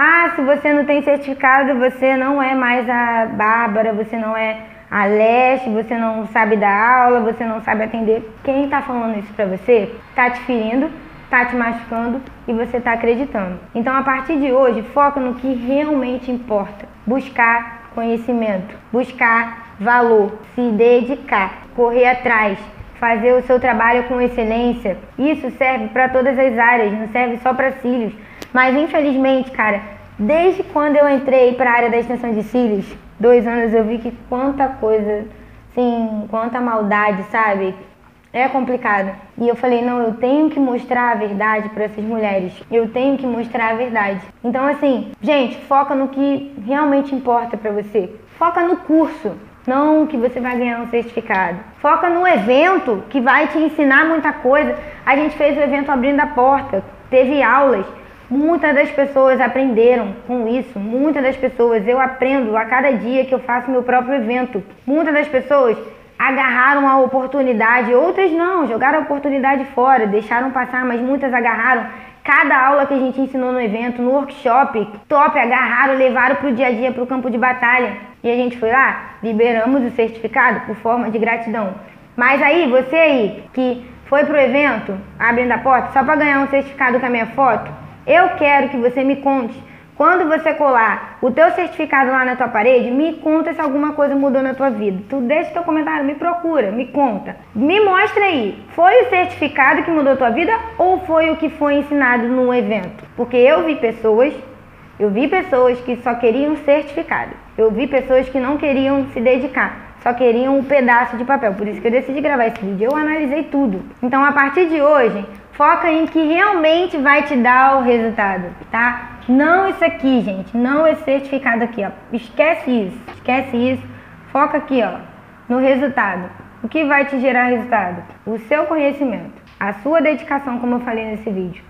Ah, se você não tem certificado, você não é mais a Bárbara, você não é a Leste, você não sabe dar aula, você não sabe atender. Quem está falando isso para você está te ferindo, está te machucando e você está acreditando. Então, a partir de hoje, foca no que realmente importa. Buscar conhecimento, buscar valor, se dedicar, correr atrás, fazer o seu trabalho com excelência. Isso serve para todas as áreas, não serve só para cílios. Mas infelizmente, cara, desde quando eu entrei para a área da extensão de cílios, dois anos, eu vi que quanta coisa, sim, quanta maldade, sabe? É complicado. E eu falei, não, eu tenho que mostrar a verdade para essas mulheres. Eu tenho que mostrar a verdade. Então, assim, gente, foca no que realmente importa para você. Foca no curso, não que você vai ganhar um certificado. Foca no evento que vai te ensinar muita coisa. A gente fez o evento abrindo a porta, teve aulas. Muitas das pessoas aprenderam com isso. Muitas das pessoas, eu aprendo a cada dia que eu faço meu próprio evento. Muitas das pessoas agarraram a oportunidade, outras não, jogaram a oportunidade fora, deixaram passar, mas muitas agarraram. Cada aula que a gente ensinou no evento, no workshop, top, agarraram, levaram para o dia a dia, para o campo de batalha. E a gente foi lá, liberamos o certificado por forma de gratidão. Mas aí, você aí, que foi pro evento, abrindo a porta, só para ganhar um certificado com a minha foto, eu quero que você me conte quando você colar o teu certificado lá na tua parede, me conta se alguma coisa mudou na tua vida. Tu deixa teu comentário, me procura, me conta. Me mostra aí, foi o certificado que mudou a tua vida ou foi o que foi ensinado no evento? Porque eu vi pessoas, eu vi pessoas que só queriam certificado. Eu vi pessoas que não queriam se dedicar só queriam um pedaço de papel. Por isso que eu decidi gravar esse vídeo. Eu analisei tudo. Então, a partir de hoje, foca em que realmente vai te dar o resultado, tá? Não isso aqui, gente. Não esse certificado aqui, ó. Esquece isso. Esquece isso. Foca aqui, ó, no resultado. O que vai te gerar resultado? O seu conhecimento, a sua dedicação, como eu falei nesse vídeo.